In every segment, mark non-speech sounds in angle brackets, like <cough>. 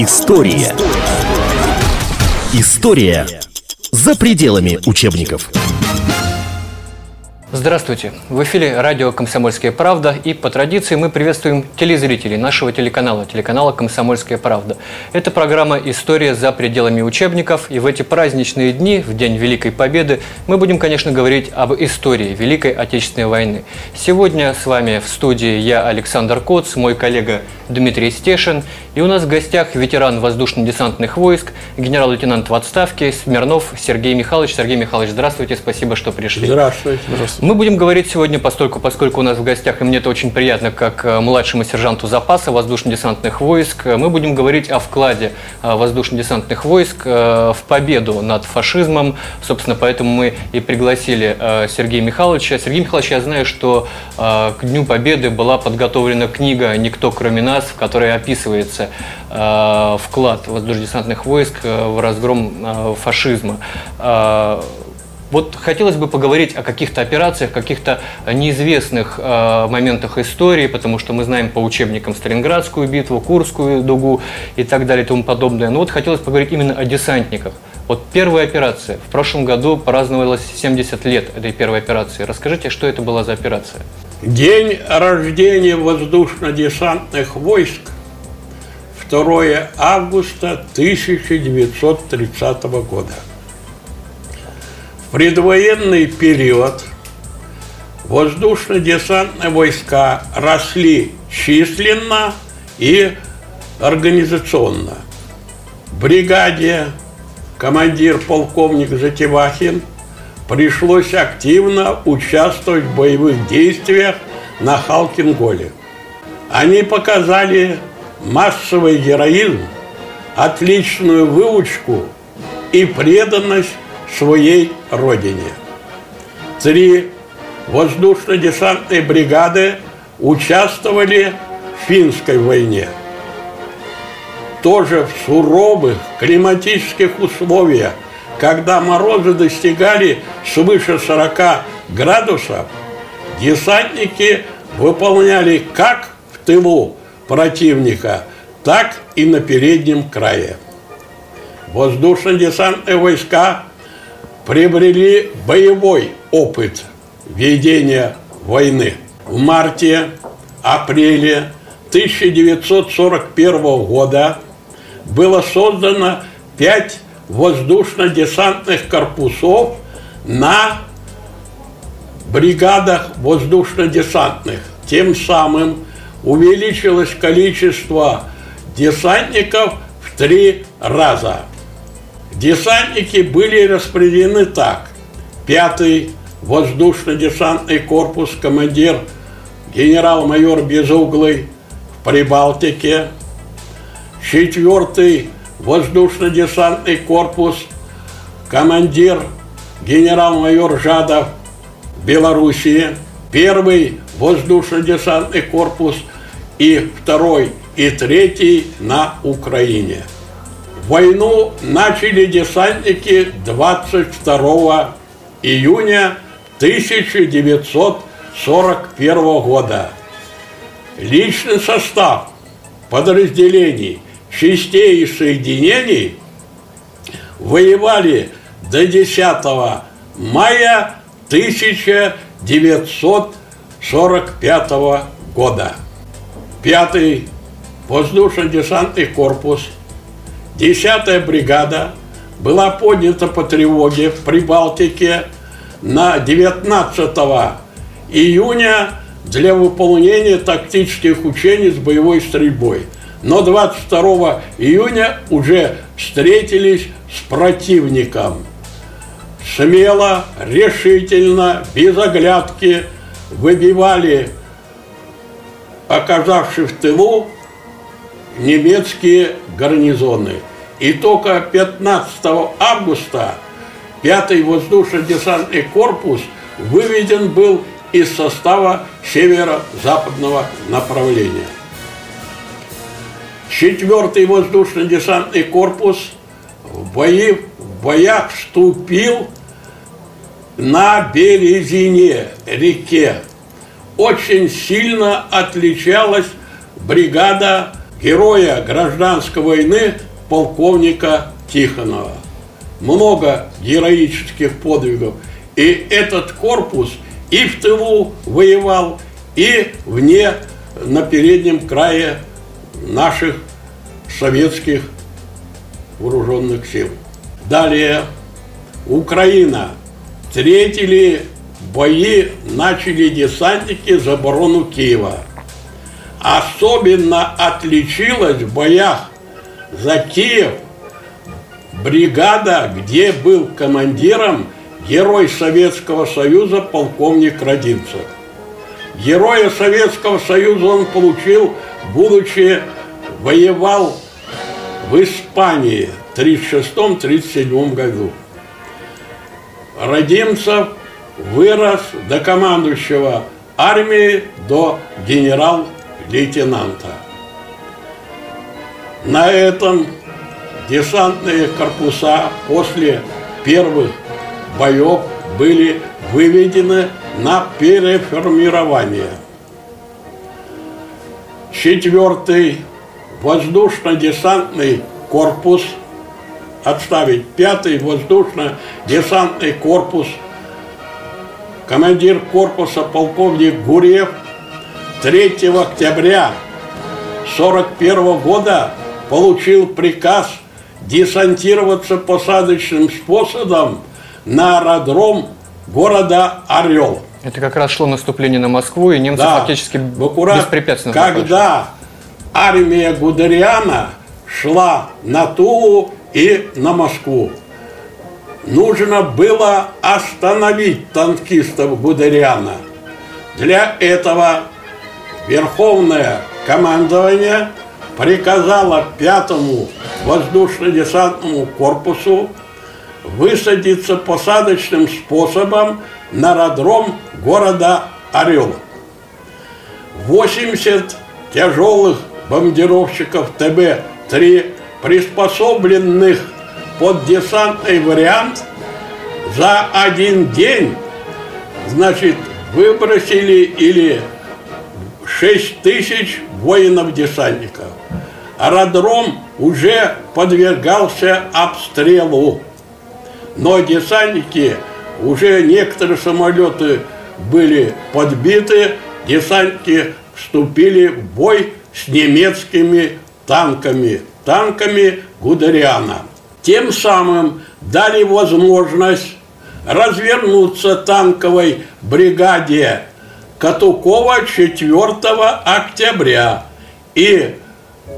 История. История за пределами учебников. Здравствуйте! В эфире радио «Комсомольская правда» и по традиции мы приветствуем телезрителей нашего телеканала, телеканала «Комсомольская правда». Это программа «История за пределами учебников» и в эти праздничные дни, в День Великой Победы, мы будем, конечно, говорить об истории Великой Отечественной войны. Сегодня с вами в студии я, Александр Коц, мой коллега Дмитрий Стешин, и у нас в гостях ветеран воздушно-десантных войск, генерал-лейтенант в отставке Смирнов Сергей Михайлович. Сергей Михайлович, здравствуйте, спасибо, что пришли. Здравствуйте. Здравствуйте. Мы будем говорить сегодня, постольку, поскольку у нас в гостях, и мне это очень приятно, как э, младшему сержанту запаса воздушно-десантных войск, э, мы будем говорить о вкладе э, воздушно-десантных войск в победу над фашизмом. Собственно, поэтому мы и пригласили Сергея Михайловича. Сергей Михайлович, я знаю, что к Дню Победы была подготовлена книга «Никто, кроме нас», в которой описывается вклад воздушно-десантных войск в разгром фашизма. Вот хотелось бы поговорить о каких-то операциях, каких-то неизвестных э, моментах истории, потому что мы знаем по учебникам Сталинградскую битву, Курскую дугу и так далее и тому подобное. Но вот хотелось поговорить именно о десантниках. Вот первая операция. В прошлом году праздновалось 70 лет этой первой операции. Расскажите, что это была за операция? День рождения воздушно-десантных войск 2 августа 1930 года предвоенный период воздушно-десантные войска росли численно и организационно. В бригаде командир полковник Затевахин пришлось активно участвовать в боевых действиях на Халкинголе. Они показали массовый героизм, отличную выучку и преданность своей родине. Три воздушно-десантные бригады участвовали в финской войне. Тоже в суровых климатических условиях, когда морозы достигали свыше 40 градусов, десантники выполняли как в тылу противника, так и на переднем крае. Воздушно-десантные войска приобрели боевой опыт ведения войны. В марте-апреле 1941 года было создано пять воздушно-десантных корпусов на бригадах воздушно-десантных. Тем самым увеличилось количество десантников в три раза. Десантники были распределены так. Пятый воздушно-десантный корпус, командир генерал-майор Безуглый в Прибалтике. Четвертый воздушно-десантный корпус, командир генерал-майор Жадов в Белоруссии. Первый воздушно-десантный корпус и второй и третий на Украине. Войну начали десантники 22 июня 1941 года. Личный состав подразделений, частей и соединений воевали до 10 мая 1945 года. Пятый воздушно-десантный корпус – Десятая бригада была поднята по тревоге в Прибалтике на 19 июня для выполнения тактических учений с боевой стрельбой. Но 22 июня уже встретились с противником. Смело, решительно, без оглядки выбивали оказавшись в тылу немецкие гарнизоны. И только 15 августа 5-й воздушно-десантный корпус выведен был из состава северо-западного направления. Четвертый воздушно-десантный корпус в, бои, в боях вступил на Березине, реке. Очень сильно отличалась бригада героя гражданской войны полковника Тихонова. Много героических подвигов. И этот корпус и в тылу воевал, и вне, на переднем крае наших советских вооруженных сил. Далее Украина. Встретили бои, начали десантники за оборону Киева. Особенно отличилась в боях за Киев бригада, где был командиром герой Советского Союза полковник Родинцев. Героя Советского Союза он получил, будучи воевал в Испании в 1936-1937 году. Родимцев вырос до командующего армии до генерал-лейтенанта. На этом десантные корпуса после первых боев были выведены на переформирование. Четвертый воздушно-десантный корпус, отставить пятый воздушно-десантный корпус, командир корпуса полковник Гурьев 3 октября 1941 года получил приказ десантироваться посадочным способом на аэродром города Орел. Это как раз шло наступление на Москву, и немцы Да, фактически аккурат, беспрепятственно когда армия Гудериана шла на Тулу и на Москву. Нужно было остановить танкистов Гудериана. Для этого Верховное командование приказало пятому воздушно-десантному корпусу высадиться посадочным способом на аэродром города Орел. 80 тяжелых бомбардировщиков ТБ-3, приспособленных под десантный вариант, за один день, значит, выбросили или 6 тысяч воинов-десантников. Аэродром уже подвергался обстрелу. Но десантники, уже некоторые самолеты были подбиты, десантники вступили в бой с немецкими танками, танками Гудериана. Тем самым дали возможность развернуться танковой бригаде Катукова 4 октября и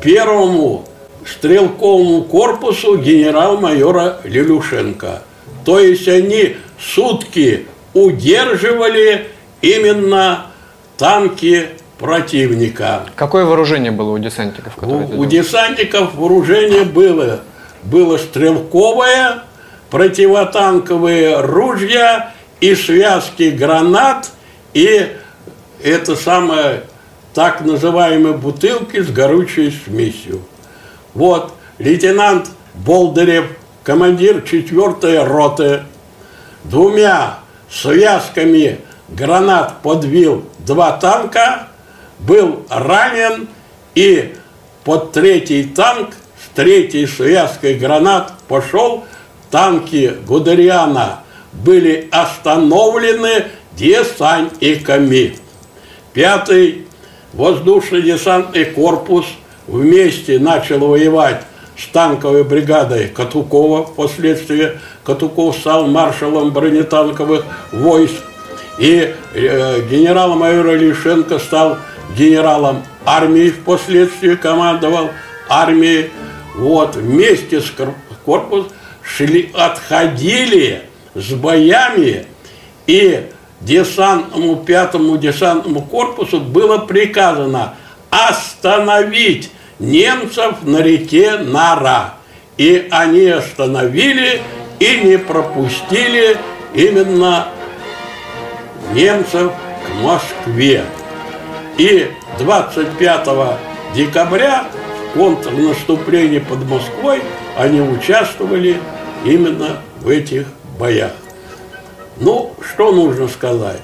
первому стрелковому корпусу генерал-майора Лилюшенко. То есть они сутки удерживали именно танки противника. Какое вооружение было у десантников? У, у десантников вооружение было, было стрелковое, противотанковые ружья и связки гранат, и это самое так называемые бутылки с горючей смесью. Вот, лейтенант Болдырев, командир 4-й роты, двумя связками гранат подвил два танка, был ранен и под третий танк с третьей связкой гранат пошел. Танки Гудериана были остановлены десантниками. Пятый воздушно-десантный корпус вместе начал воевать с танковой бригадой Катукова. Впоследствии Катуков стал маршалом бронетанковых войск. И э, генерал-майор Лишенко стал генералом армии, впоследствии командовал армией. Вот, вместе с кор- корпус шли, отходили с боями, и десантному, пятому десантному корпусу было приказано остановить немцев на реке Нара. И они остановили и не пропустили именно немцев к Москве. И 25 декабря в контрнаступлении под Москвой они участвовали именно в этих боях. Ну, что нужно сказать?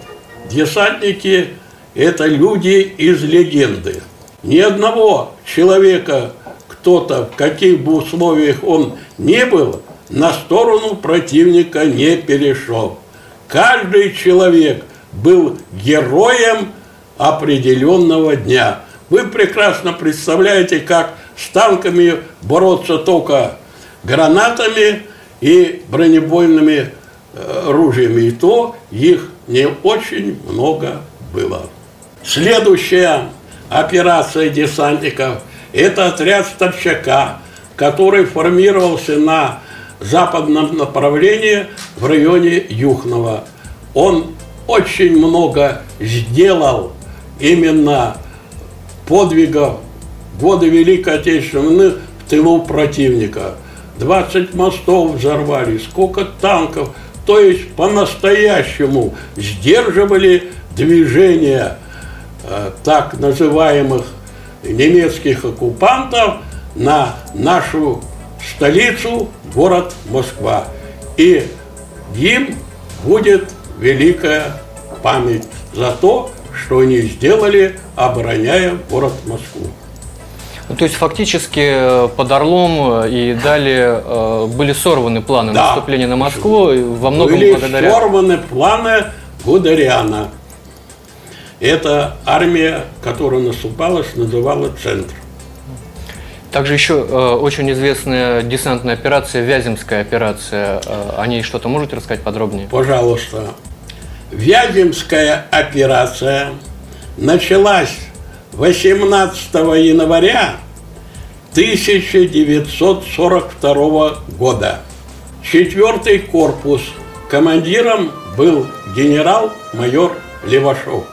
Десантники – это люди из легенды. ни одного человека, кто-то, в каких бы условиях он не был, на сторону противника не перешел. Каждый человек был героем определенного дня. Вы прекрасно представляете, как с танками бороться только гранатами и бронебойными э, ружьями. И то их не очень много было. Следующая операция десантников – это отряд Старчака, который формировался на западном направлении в районе Юхнова. Он очень много сделал именно подвигов годы Великой Отечественной в тылу противника. 20 мостов взорвали, сколько танков. То есть по-настоящему сдерживали движение э, так называемых немецких оккупантов на нашу столицу, город Москва. И им будет великая память за то, что они сделали, обороняя город Москву. Ну, то есть фактически э, под Орлом э, и далее э, были сорваны планы да. наступления на Москву во многом были благодаря... сорваны планы Гудериана. Эта армия, которая наступала, называла «Центр». Также еще э, очень известная десантная операция, Вяземская операция. Э, о ней что-то можете рассказать подробнее? Пожалуйста. Вяземская операция началась 18 января 1942 года. Четвертый корпус. Командиром был генерал-майор Левашов.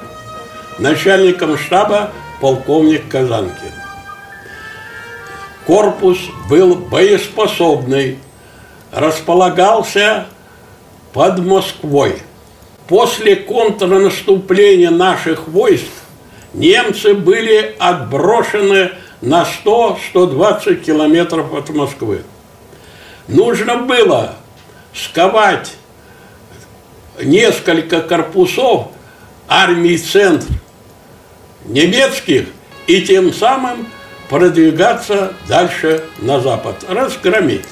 Начальником штаба полковник Казанкин. Корпус был боеспособный, располагался под Москвой. После контрнаступления наших войск немцы были отброшены на 100-120 километров от Москвы. Нужно было сковать несколько корпусов армии «Центр» немецких и тем самым продвигаться дальше на запад, разгромить.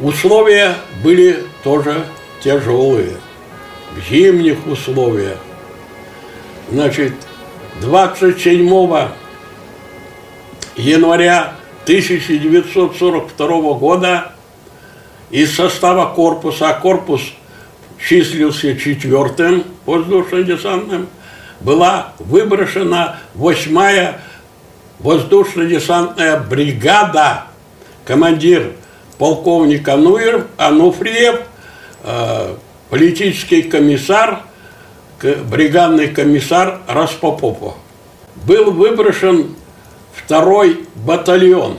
Условия были тоже тяжелые, в зимних условиях. Значит, 27 января 1942 года из состава корпуса, а корпус числился четвертым воздушно-десантным, была выброшена восьмая воздушно-десантная бригада, командир полковник Ануфриев, политический комиссар, бригадный комиссар Распопопов. Был выброшен второй батальон,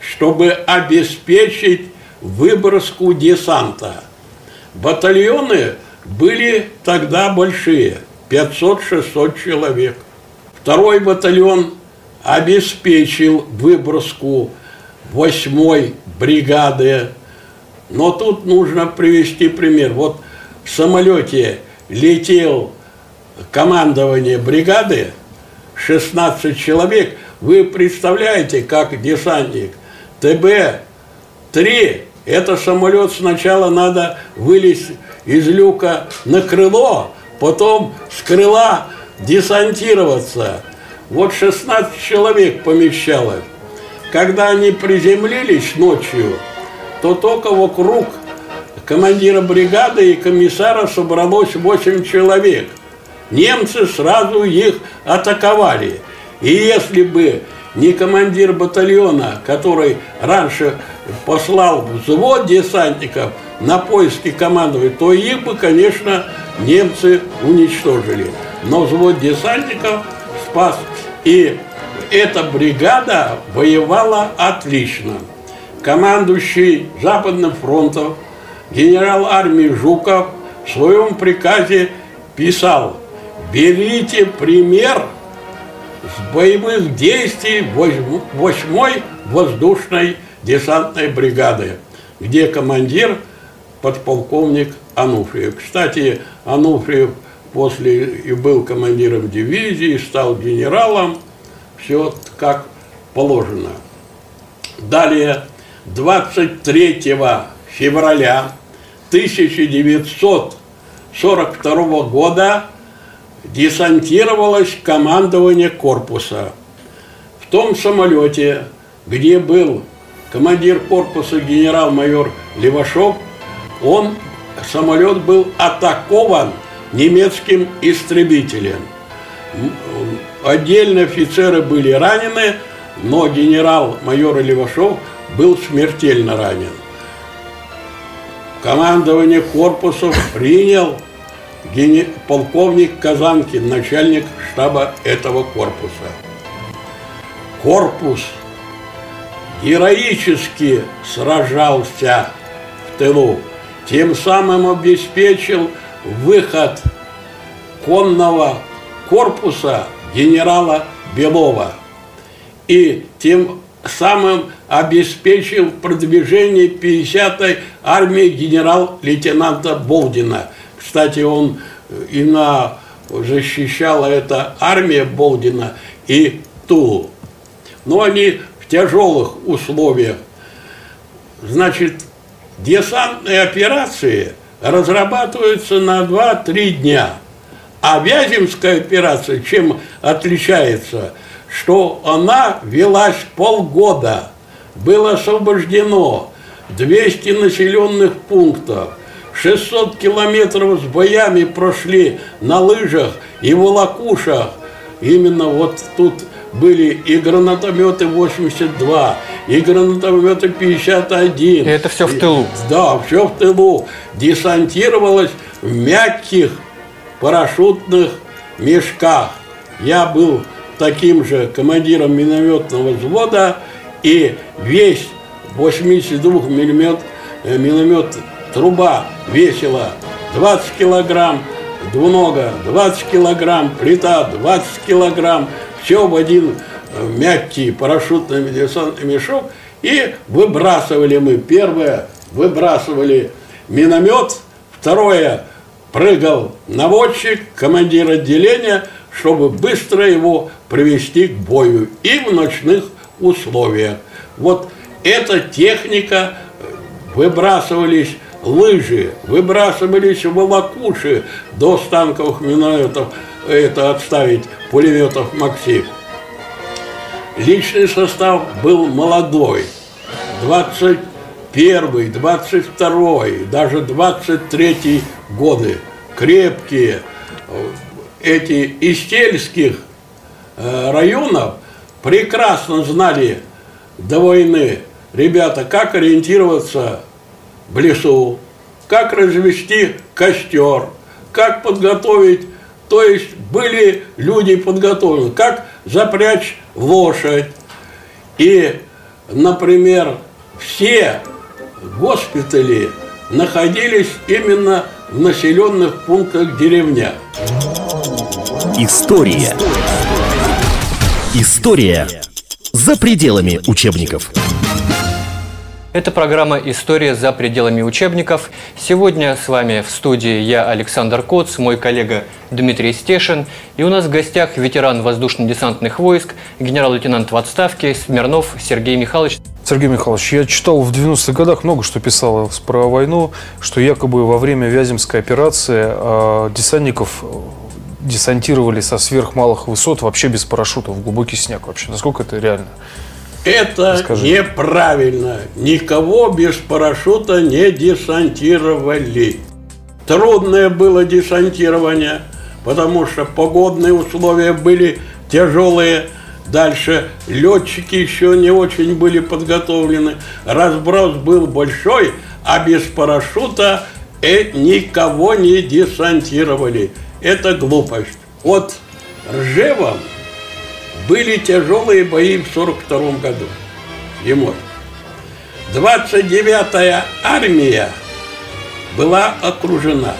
чтобы обеспечить выброску десанта. Батальоны были тогда большие, 500-600 человек. Второй батальон обеспечил выброску 8 бригады. Но тут нужно привести пример. Вот в самолете летел командование бригады, 16 человек. Вы представляете, как десантник ТБ-3, это самолет сначала надо вылезть из люка на крыло, потом с крыла десантироваться – вот 16 человек помещалось. Когда они приземлились ночью, то только вокруг командира бригады и комиссара собралось 8 человек. Немцы сразу их атаковали. И если бы не командир батальона, который раньше послал взвод десантников на поиски командовать, то их бы, конечно, немцы уничтожили. Но взвод десантников спас. И эта бригада воевала отлично. Командующий Западным фронтом генерал армии Жуков в своем приказе писал «Берите пример с боевых действий 8-й воздушной десантной бригады, где командир подполковник Ануфриев. Кстати, Ануфриев после и был командиром дивизии, стал генералом, все как положено. Далее, 23 февраля 1942 года десантировалось командование корпуса. В том самолете, где был командир корпуса генерал-майор Левашов, он, самолет был атакован немецким истребителем. Отдельно офицеры были ранены, но генерал-майор Левашов был смертельно ранен. Командование корпусов принял полковник Казанкин, начальник штаба этого корпуса. Корпус героически сражался в тылу, тем самым обеспечил выход конного корпуса генерала Белова и тем самым обеспечил продвижение 50-й армии генерал-лейтенанта Болдина. Кстати, он и на защищала эта армия Болдина и Тулу. Но они в тяжелых условиях. Значит, десантные операции разрабатываются на 2-3 дня. А Вяземская операция чем отличается? Что она велась полгода. Было освобождено 200 населенных пунктов, 600 километров с боями прошли на лыжах и волокушах. Именно вот тут были и гранатометы 82, и гранатометы 51. И это все в тылу? И, да, все в тылу. Десантировалось в мягких парашютных мешках. Я был таким же командиром минометного взвода, и весь 82 миллиметр э, миномет труба весила 20 килограмм, двунога 20 килограмм, плита 20 килограмм, все в один э, мягкий парашютный десантный мешок, и выбрасывали мы. Первое, выбрасывали миномет, второе, прыгал наводчик, командир отделения, чтобы быстро его привести к бою и в ночных условиях. Вот эта техника, э, выбрасывались лыжи, выбрасывались волокуши до станковых минометов, это отставить пулеметов «Максим». Личный состав был молодой, 21 22 даже 23 годы, крепкие. Эти из сельских э, районов прекрасно знали до войны ребята, как ориентироваться в лесу, как развести костер, как подготовить, то есть были люди подготовлены, как запрячь лошадь. И, например, все госпитали находились именно в населенных пунктах деревня. История. История за пределами учебников. Это программа «История за пределами учебников». Сегодня с вами в студии я, Александр Коц, мой коллега Дмитрий Стешин. И у нас в гостях ветеран воздушно-десантных войск, генерал-лейтенант в отставке Смирнов Сергей Михайлович. Сергей Михайлович, я читал в 90-х годах много что писалось про войну, что якобы во время Вяземской операции э, десантников десантировали со сверхмалых высот вообще без парашютов в глубокий снег вообще. Насколько это реально? Это Расскажи. неправильно. Никого без парашюта не десантировали. Трудное было десантирование, потому что погодные условия были тяжелые. Дальше летчики еще не очень были подготовлены. Разброс был большой, а без парашюта э, никого не десантировали. Это глупость. Вот Ржевом были тяжелые бои в 42 году. Ему. 29-я армия была окружена.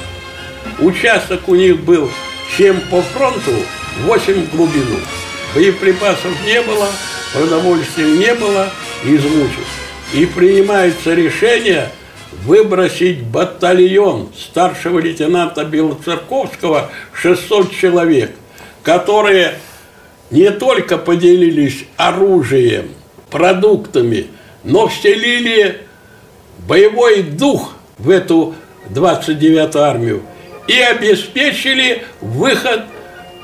Участок у них был 7 по фронту, 8 в глубину. Боеприпасов не было, продовольствия не было, измучились. И принимается решение выбросить батальон старшего лейтенанта Белоцерковского 600 человек, которые не только поделились оружием, продуктами, но вселили боевой дух в эту 29-ю армию и обеспечили выход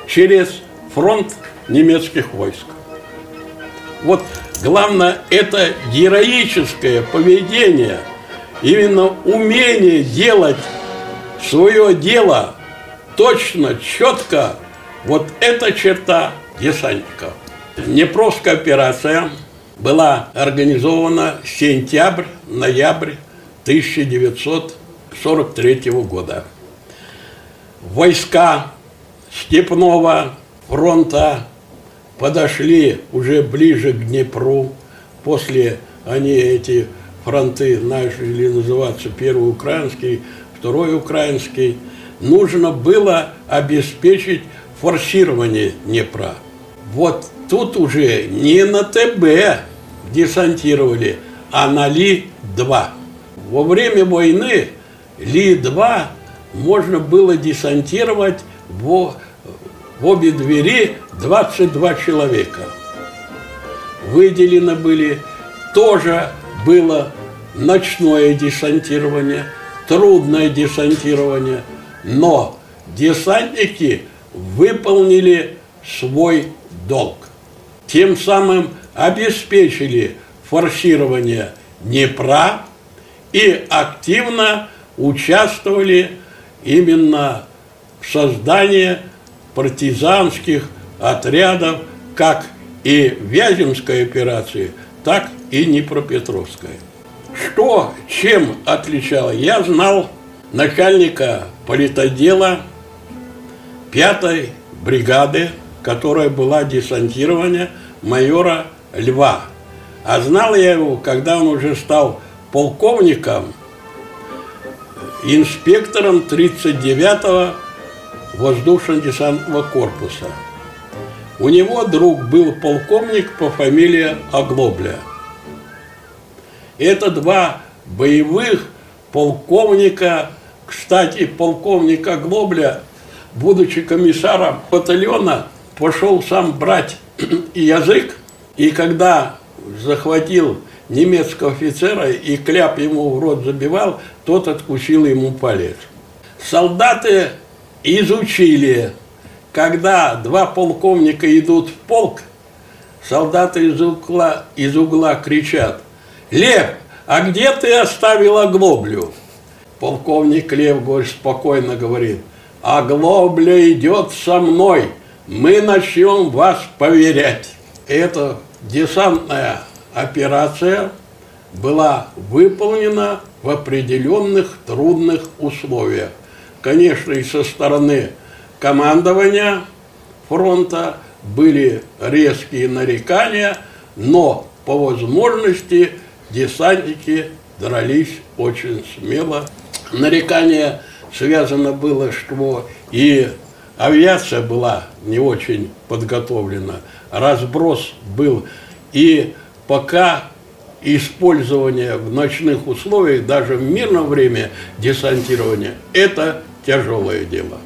через фронт немецких войск. Вот главное это героическое поведение, именно умение делать свое дело точно, четко, вот эта черта десантников. Днепровская операция была организована сентябрь-ноябрь 1943 года. Войска Степного фронта подошли уже ближе к Днепру. После они эти фронты начали называться Первый Украинский, Второй Украинский. Нужно было обеспечить форсирование Днепра. Вот тут уже не на ТБ десантировали, а на Ли-2. Во время войны Ли-2 можно было десантировать в, в обе двери 22 человека. Выделено были, тоже было ночное десантирование, трудное десантирование, но десантники выполнили свой долг. Тем самым обеспечили форсирование Днепра и активно участвовали именно в создании партизанских отрядов как и Вяземской операции, так и Днепропетровской. Что, чем отличало? Я знал начальника политодела 5 бригады, которая была десантирование майора Льва. А знал я его, когда он уже стал полковником, инспектором 39-го воздушно-десантного корпуса. У него друг был полковник по фамилии Оглобля. Это два боевых полковника, кстати, полковник Оглобля, будучи комиссаром батальона, пошел сам брать <clears throat> язык, и когда захватил немецкого офицера и кляп ему в рот забивал, тот откусил ему палец. Солдаты изучили, когда два полковника идут в полк, солдаты из угла, из угла кричат, «Лев, а где ты оставил оглоблю?» Полковник Лев Горь спокойно говорит, «Оглобля идет со мной, мы начнем вас поверять». Это десантная операция была выполнена в определенных трудных условиях. Конечно, и со стороны командования фронта были резкие нарекания, но по возможности десантники дрались очень смело. Нарекание связано было, что и авиация была не очень подготовлена, разброс был. И пока использование в ночных условиях, даже в мирное время десантирования, это тяжелое дело.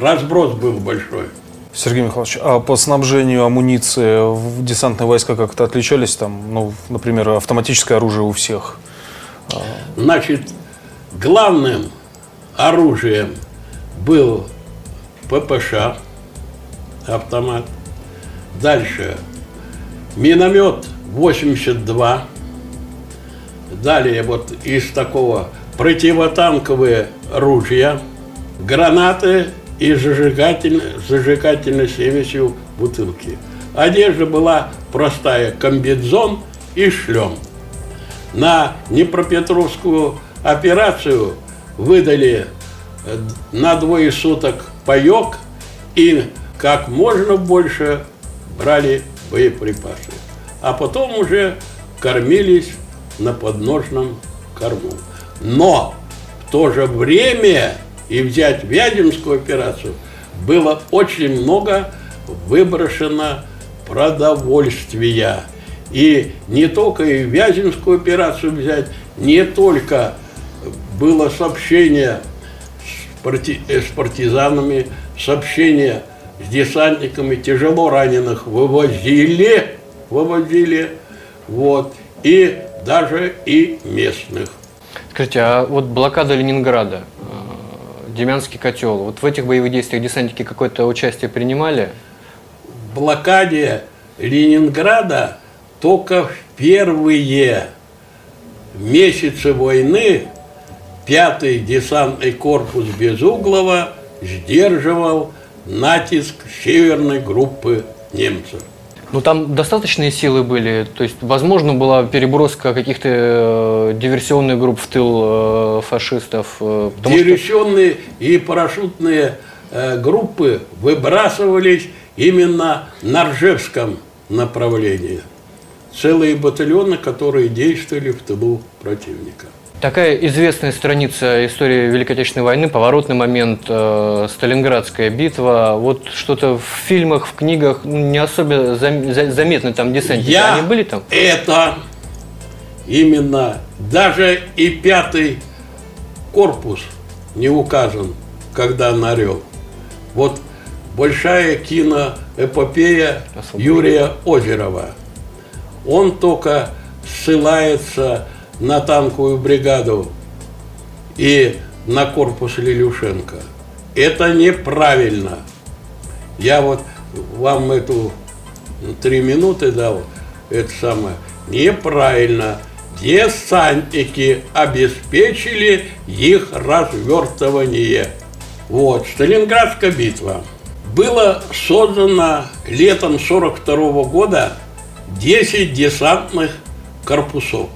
Разброс был большой. Сергей Михайлович, а по снабжению амуниции в десантные войска как-то отличались там, ну, например, автоматическое оружие у всех? Значит, главным оружием был ППШ, автомат. Дальше миномет 82. Далее вот из такого противотанковые ружья, гранаты и зажигатель, зажигательной смесью бутылки. Одежда была простая, комбинзон и шлем. На Днепропетровскую операцию выдали э, на двое суток паек и как можно больше брали боеприпасы. А потом уже кормились на подножном корму. Но в то же время и взять Вяземскую операцию было очень много выброшено продовольствия. И не только и Вяземскую операцию взять, не только было сообщение э, с партизанами, сообщение с десантниками, тяжело раненых вывозили, вывозили, вот, и даже и местных. Скажите, а вот блокада Ленинграда, Демянский котел, вот в этих боевых действиях десантники какое-то участие принимали? В блокаде Ленинграда только в первые месяцы войны пятый десантный корпус Безуглова сдерживал натиск северной группы немцев. Ну там достаточные силы были, то есть возможно была переброска каких-то э, диверсионных групп в тыл э, фашистов. Э, Диверсионные что... и парашютные э, группы выбрасывались именно на Ржевском направлении. Целые батальоны, которые действовали в тылу противника. Такая известная страница истории Великой Отечественной войны, поворотный момент, э, Сталинградская битва. Вот что-то в фильмах, в книгах не особо зам, за, заметно там десантники. Я Они были там? Это именно даже и пятый корпус не указан, когда на Орел. Вот большая киноэпопея Юрия Озерова. Он только ссылается на танковую бригаду и на корпус Лилюшенко. Это неправильно. Я вот вам эту три минуты дал, это самое, неправильно. Десантники обеспечили их развертывание. Вот, Сталинградская битва. Было создано летом 42 года 10 десантных корпусов.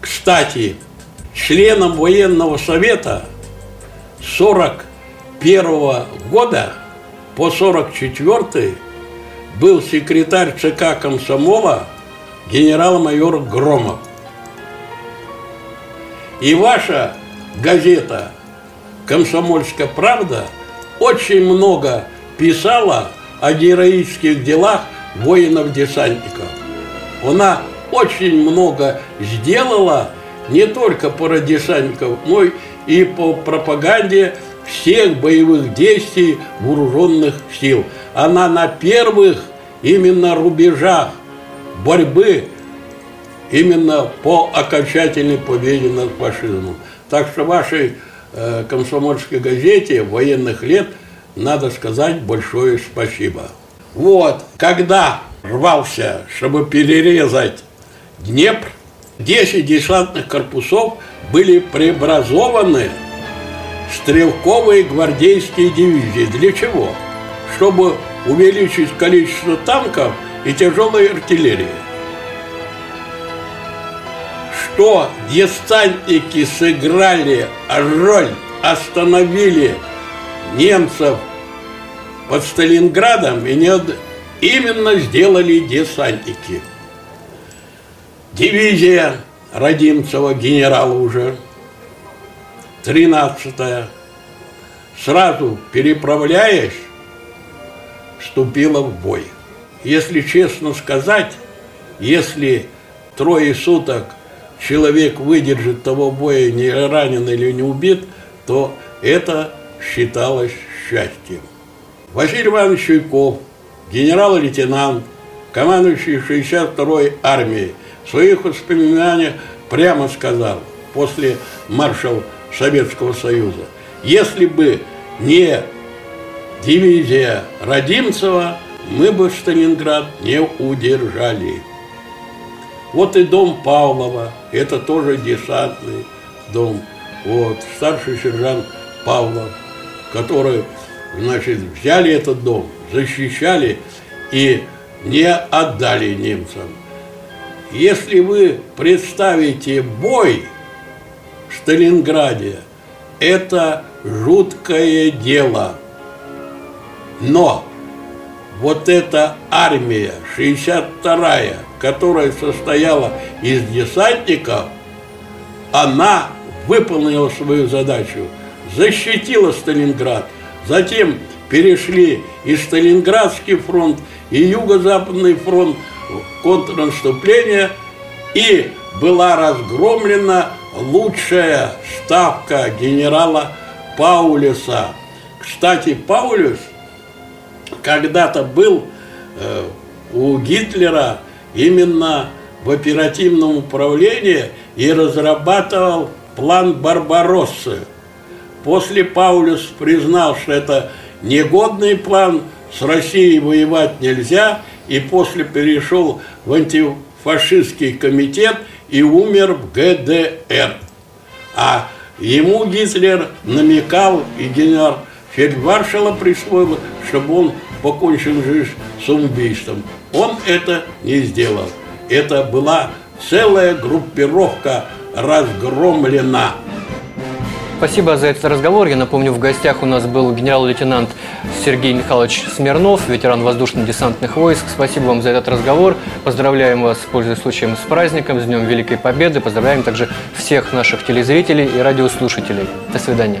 Кстати, членом военного совета 41 года по 44 был секретарь ЦК комсомола генерал-майор Громов. И ваша газета «Комсомольская правда» очень много писала о героических делах воинов-десантников. Она очень много сделала не только по радишанников, но и по пропаганде всех боевых действий вооруженных сил. Она на первых именно рубежах борьбы именно по окончательной победе над фашизмом. Так что вашей э, комсомольской газете военных лет надо сказать большое спасибо. Вот, когда рвался, чтобы перерезать Днепр, 10 десантных корпусов были преобразованы в стрелковые гвардейские дивизии. Для чего? Чтобы увеличить количество танков и тяжелой артиллерии. Что десантники сыграли роль, остановили немцев под Сталинградом, и не именно сделали десантники. Дивизия Родимцева, генерала уже, 13-я, сразу переправляясь, вступила в бой. Если честно сказать, если трое суток человек выдержит того боя, не ранен или не убит, то это считалось счастьем. Василий Иванович Чуйков, генерал-лейтенант, командующий 62-й армией, своих воспоминаниях прямо сказал, после маршал Советского Союза, если бы не дивизия Родимцева, мы бы Сталинград не удержали. Вот и дом Павлова, это тоже десантный дом. Вот, старший сержант Павлов, который, значит, взяли этот дом, защищали и не отдали немцам. Если вы представите бой в Сталинграде, это жуткое дело. Но вот эта армия, 62-я, которая состояла из десантников, она выполнила свою задачу, защитила Сталинград. Затем перешли и Сталинградский фронт, и Юго-Западный фронт контрнаступление, и была разгромлена лучшая ставка генерала Паулюса. Кстати, Паулюс когда-то был э, у Гитлера именно в оперативном управлении и разрабатывал план Барбароссы. После Паулюс признал, что это негодный план, с Россией воевать нельзя, и после перешел в антифашистский комитет и умер в ГДР. А ему Гитлер намекал, и генерал фельдмаршала присвоил, чтобы он покончил жизнь самоубийством. Он это не сделал. Это была целая группировка разгромлена. Спасибо за этот разговор. Я напомню, в гостях у нас был генерал-лейтенант Сергей Михайлович Смирнов, ветеран воздушно-десантных войск. Спасибо вам за этот разговор. Поздравляем вас, пользуясь случаем, с праздником, с Днем Великой Победы. Поздравляем также всех наших телезрителей и радиослушателей. До свидания.